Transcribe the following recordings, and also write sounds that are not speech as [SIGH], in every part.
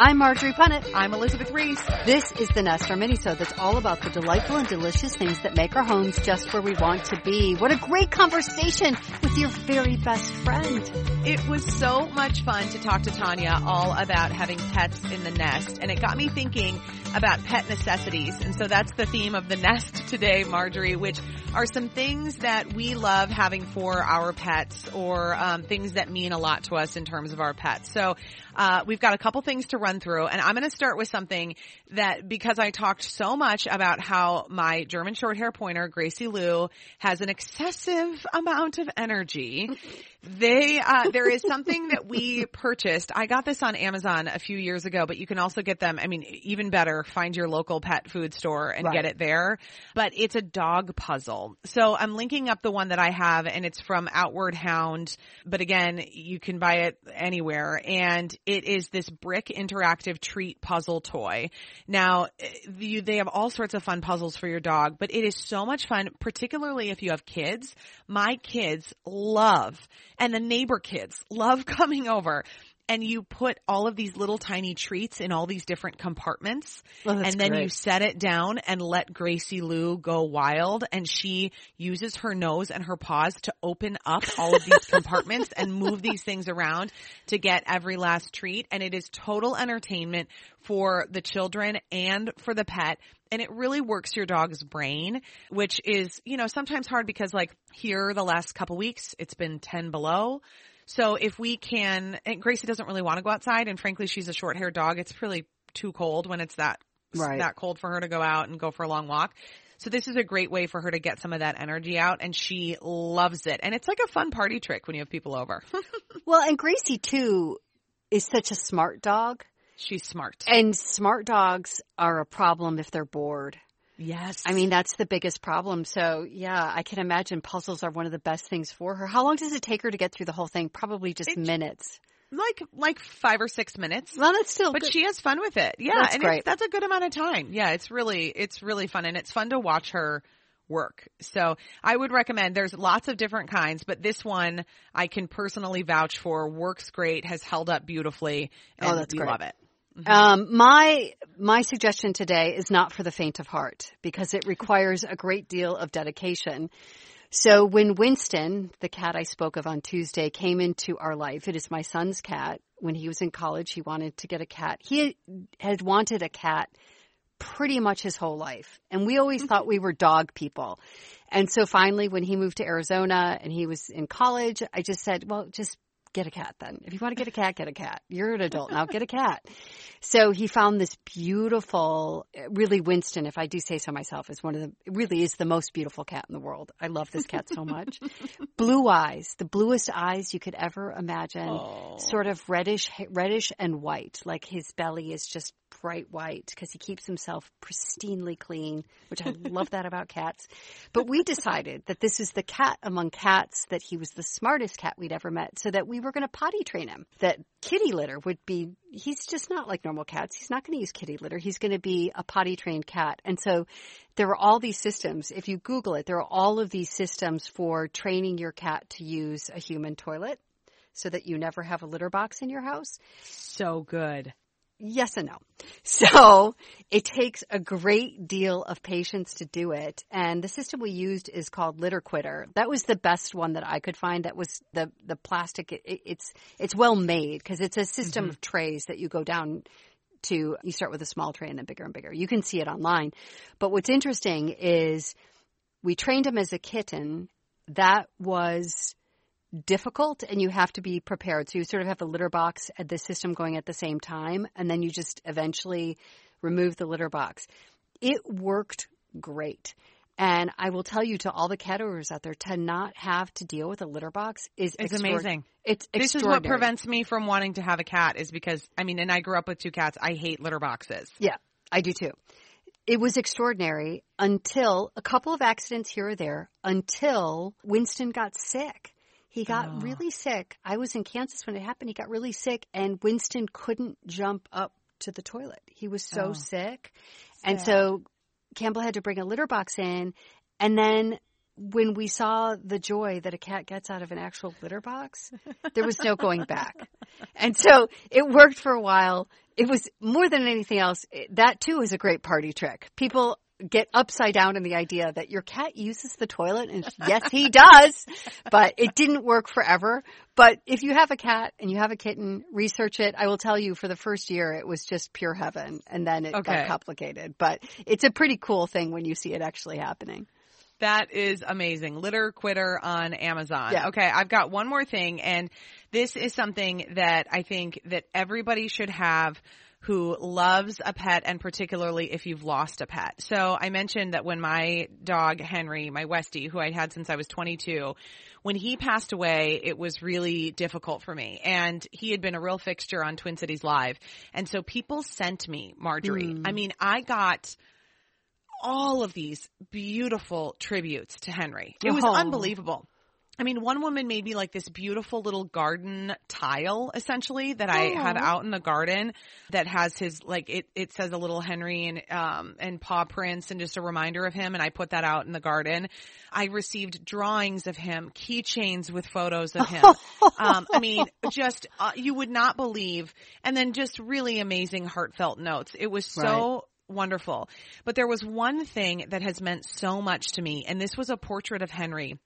I'm Marjorie Punnett. I'm Elizabeth Ries. This is the Nest, our minisode that's all about the delightful and delicious things that make our homes just where we want to be. What a great conversation with your very best friend. It was so much fun to talk to Tanya all about having pets in the nest, and it got me thinking about pet necessities. And so that's the theme of the nest [LAUGHS] today, Marjorie, which are some things that we love having for our pets or um, things that mean a lot to us in terms of our pets. So uh, we've got a couple things to run through, and I'm going to start with something that because I talked so much about how my German Shorthair Pointer Gracie Lou has an excessive amount of energy. They uh, there is something that we [LAUGHS] purchased. I got this on Amazon a few years ago, but you can also get them. I mean, even better, find your local pet food store and Right. get it there. But it's a dog puzzle. So I'm linking up the one that I have, and it's from Outward Hound. But again, you can buy it anywhere, and it is this brick interactive treat puzzle toy. Now, eh, you, they have all sorts of fun puzzles for your dog, but it is so much fun, particularly if you have kids. My kids love, and the neighbor kids love [LAUGHS] coming over. And you put all of these little tiny treats in all these different compartments. Oh, and then you set it down and let Gracie Lou go wild. And she uses her nose and her paws to open up all of these [LAUGHS] compartments and move these things around to get every last treat. And it is total entertainment for the children and for the pet. And it really works your dog's brain, which is, you know, sometimes hard because like here the last couple weeks, it's been 10 below. So if we can, and Gracie doesn't really want to go outside, and frankly, she's a short haired dog. It's really too cold when it's that Right. that cold for her to go out and go for a long walk. So this is a great way for her to get some of that energy out, and she loves it. And it's like a fun party trick when you have people over. [LAUGHS] Well, and Gracie too is such a smart dog. She's smart. And smart dogs are a problem if they're bored. Yes. I mean, that's the biggest problem. So yeah, I can imagine puzzles are one of the best things for her. How long does it take her to get through the whole thing? Probably just It- minutes. like like five or six minutes. Well, that's still But good. she has fun with it. Yeah, That's and great. That's a good amount of time. Yeah, it's really it's really fun and it's fun to watch her work. So I would recommend there's lots of different kinds, but this one I can personally vouch for works great, has held up beautifully, oh, and Oh, that's we great. love it. Um, my my suggestion today is not for the faint of heart because it requires a great deal of dedication. So when Winston, the cat I spoke of on Tuesday, came into our life, it is my son's cat. When he was in college, he wanted to get a cat. He had wanted a cat pretty much his whole life. And we always thought we were dog people. And so finally, when he moved to Arizona and he was in college, I just said, well, just get a cat then. If you want to get a cat, get a cat. You're an adult now, get a cat. [LAUGHS] So he found this beautiful, really Winston, if I do say so myself, is one of the, really is the most beautiful cat in the world. I love this cat so much. [LAUGHS] Blue eyes, the bluest eyes you could ever imagine. Sort of reddish, reddish and white. Like his belly is just bright white because he keeps himself pristinely clean, which I love that about cats. But we decided that this is the cat among cats that he was the smartest cat we'd ever met, so that we were going to potty train him. That kitty litter would be, he's just not like normal cats. He's not going to use kitty litter. He's going to be a potty trained cat. And so there are all these systems. If you Google it, there are all of these systems for training your cat to use a human toilet so that you never have a litter box in your house. So good. Yes and no. [LAUGHS] So it takes a great deal of patience to do it. And the system we used is called Litter Kwitter. That was the best one that I could find. That was the, the plastic. It, it's, it's well made because it's a system mm-hmm. of trays that you go down to, you start with a small tray and then bigger and bigger. You can see it online. But what's interesting is we trained him as a kitten. That was difficult and you have to be prepared. So you sort of have the litter box and the system going at the same time, and then you just eventually remove the litter box. It worked great. And I will tell you to all the cat owners out there to not have to deal with a litter box is It's extraor- amazing. It's This is what prevents me from wanting to have a cat is because I mean, and I grew up with two cats. I hate litter boxes. Yeah, I do too. It was extraordinary until a couple of accidents here or there until Winston got sick. He got Oh. really sick. I was in Kansas when it happened. He got really sick and Winston couldn't jump up to the toilet. He was so Oh. sick. And so Campbell had to bring a litter box in. And then when we saw the joy that a cat gets out of an actual litter box, [LAUGHS] there was no going back. And so it worked for a while. It was more than anything else, that too is a great party trick. People get upside down in the idea that your cat uses the toilet and [LAUGHS] yes he does but it didn't work forever but if you have a cat and you have a kitten research it i will tell you for the first year it was just pure heaven and then it Okay. got complicated but it's a pretty cool thing when you see it actually happening That is amazing. Litter Kwitter on Amazon. Yeah. Okay, I've got one more thing and this is something that I think that everybody should have who loves a pet and particularly if you've lost a pet. So I mentioned that when my dog Henry, my Westie, who I had since I was 22, when he passed away, it was really difficult for me. And he had been a real fixture on Twin Cities Live. And so people sent me Marjorie. Hmm. I mean, I got all of these beautiful tributes to Henry. It was Oh. unbelievable. I mean, one woman made me like this beautiful little garden tile, essentially, that I had out in the garden that has his, like, it, it says a little Henry and, um, and paw prints and just a reminder of him. And I put that out in the garden. I received drawings of him, keychains with photos of him. [LAUGHS] um, I mean, just, uh, you would not believe. And then just really amazing heartfelt notes. It was so wonderful. But there was one thing that has meant so much to me, and this was a portrait of Henry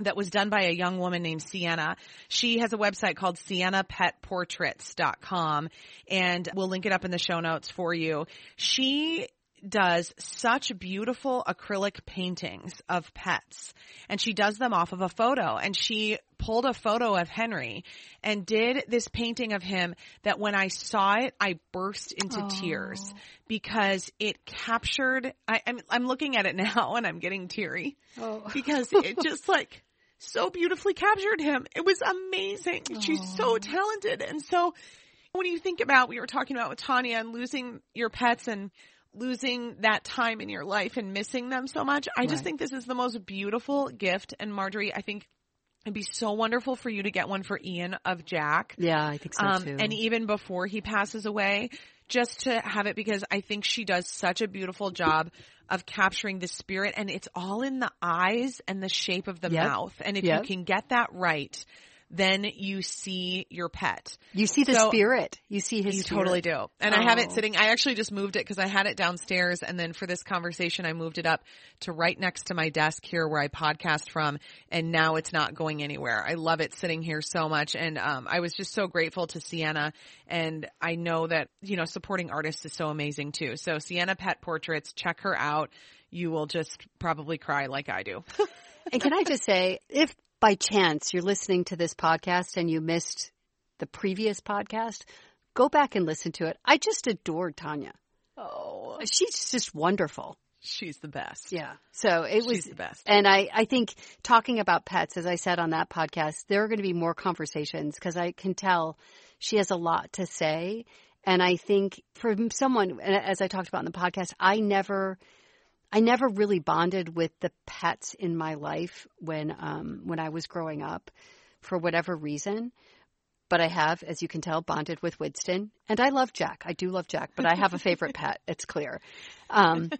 that was done by a young woman named Sienna. She has a website called siennapetportraits.com and we'll link it up in the show notes for you. She does such beautiful acrylic paintings of pets and she does them off of a photo and she pulled a photo of Henry and did this painting of him that when I saw it, I burst into tears because it captured, I, I'm, I'm looking at it [LAUGHS] now and I'm getting teary oh. because it [LAUGHS] just like so beautifully captured him. It was amazing. She's so talented. And so when you think about, we were talking about with Tanya and losing your pets and losing that time in your life and missing them so much, I just think this is the most beautiful gift. And Marjorie, I think it'd be so wonderful for you to get one for Ian of Jack. yeah i think so Um, too and even before he passes away, just to have it because I think she does such a beautiful job of capturing the spirit and it's all in the eyes and the shape of the Yep. mouth. And if Yep. you can get that right, then you see your pet. you see the so- spirit you see his You spirit. totally do. And I have it Oh. sitting, I actually just moved it because I had it downstairs and then for this conversation I moved it up to right next to my desk here where I podcast from and now it's not going anywhere. I love it sitting here so much and um, I was just so grateful to Sienna and I know that, you know, supporting artists is so amazing too. So Sienna Pet Portraits, check her out. You will just probably cry like I do. [LAUGHS] And can I just say, if by chance you're listening to this podcast and you missed the previous podcast, go back and listen to it. I just adored Tanya. Oh, She's just wonderful. she's the best. Yeah. So it was She's the best. And I, I think talking about pets, as I said on that podcast, there are going to be more conversations because I can tell she has a lot to say. And I think for someone, as I talked about in the podcast, I never, I never really bonded with the pets in my life when, um, when I was growing up for whatever reason. But I have, as you can tell, bonded with Winston. And I love Jack. I do love Jack, but I have a favorite [LAUGHS] pet. It's clear. Um,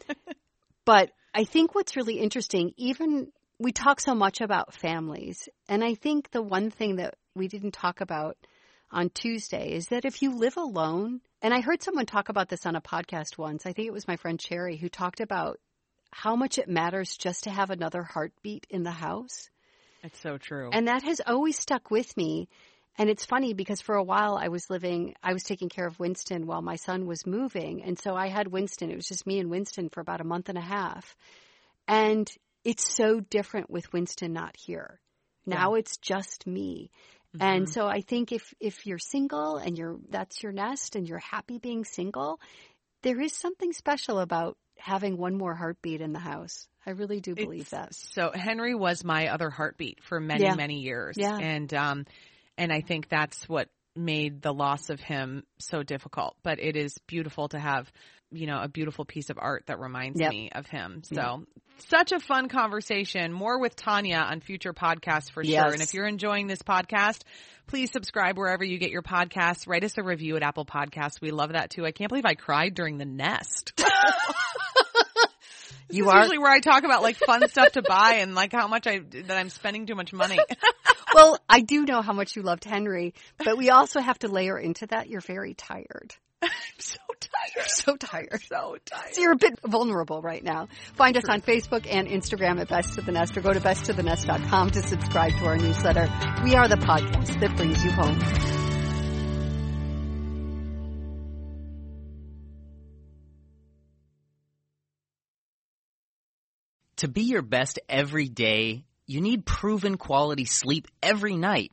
but I think what's really interesting, even we talk so much about families, and I think the one thing that we didn't talk about on Tuesday is that if you live alone, and I heard someone talk about this on a podcast once, I think it was my friend Cherry who talked about how much it matters just to have another heartbeat in the house. It's so true. And that has always stuck with me. And it's funny because for a while I was living, I was taking care of Winston while my son was moving. And so I had Winston. It was just me and Winston for about a month and a half. And it's so different with Winston not here. Now it's just me. And mm-hmm. so I think if, if you're single and you're, that's your nest and you're happy being single, there is something special about having one more heartbeat in the house. I really do believe It's- that. So Henry was my other heartbeat for many, Yeah. many years. Yeah. And um and I think that's what made the loss of him so difficult. But it is beautiful to have, you know, a beautiful piece of art that reminds Yep. me of him. So Yeah. such a fun conversation. More with Tanya on future podcasts for Yes. sure. And if you're enjoying this podcast, please subscribe wherever you get your podcasts. Write us a review at Apple Podcasts. We love that too. I can't believe I cried during the nest. [LAUGHS] This You are usually where I talk about like fun stuff to buy and like how much I that I'm spending too much money. [LAUGHS] well, I do know how much you loved Henry, but we also have to layer into that you're very tired. I'm [LAUGHS] so tired. So tired. So tired. So you're a bit vulnerable right now. Find us on Facebook and Instagram at Best to the Nest or go to besttothenest.com to subscribe to our newsletter. We are the podcast that brings you home. To be your best every day, you need proven quality sleep every night.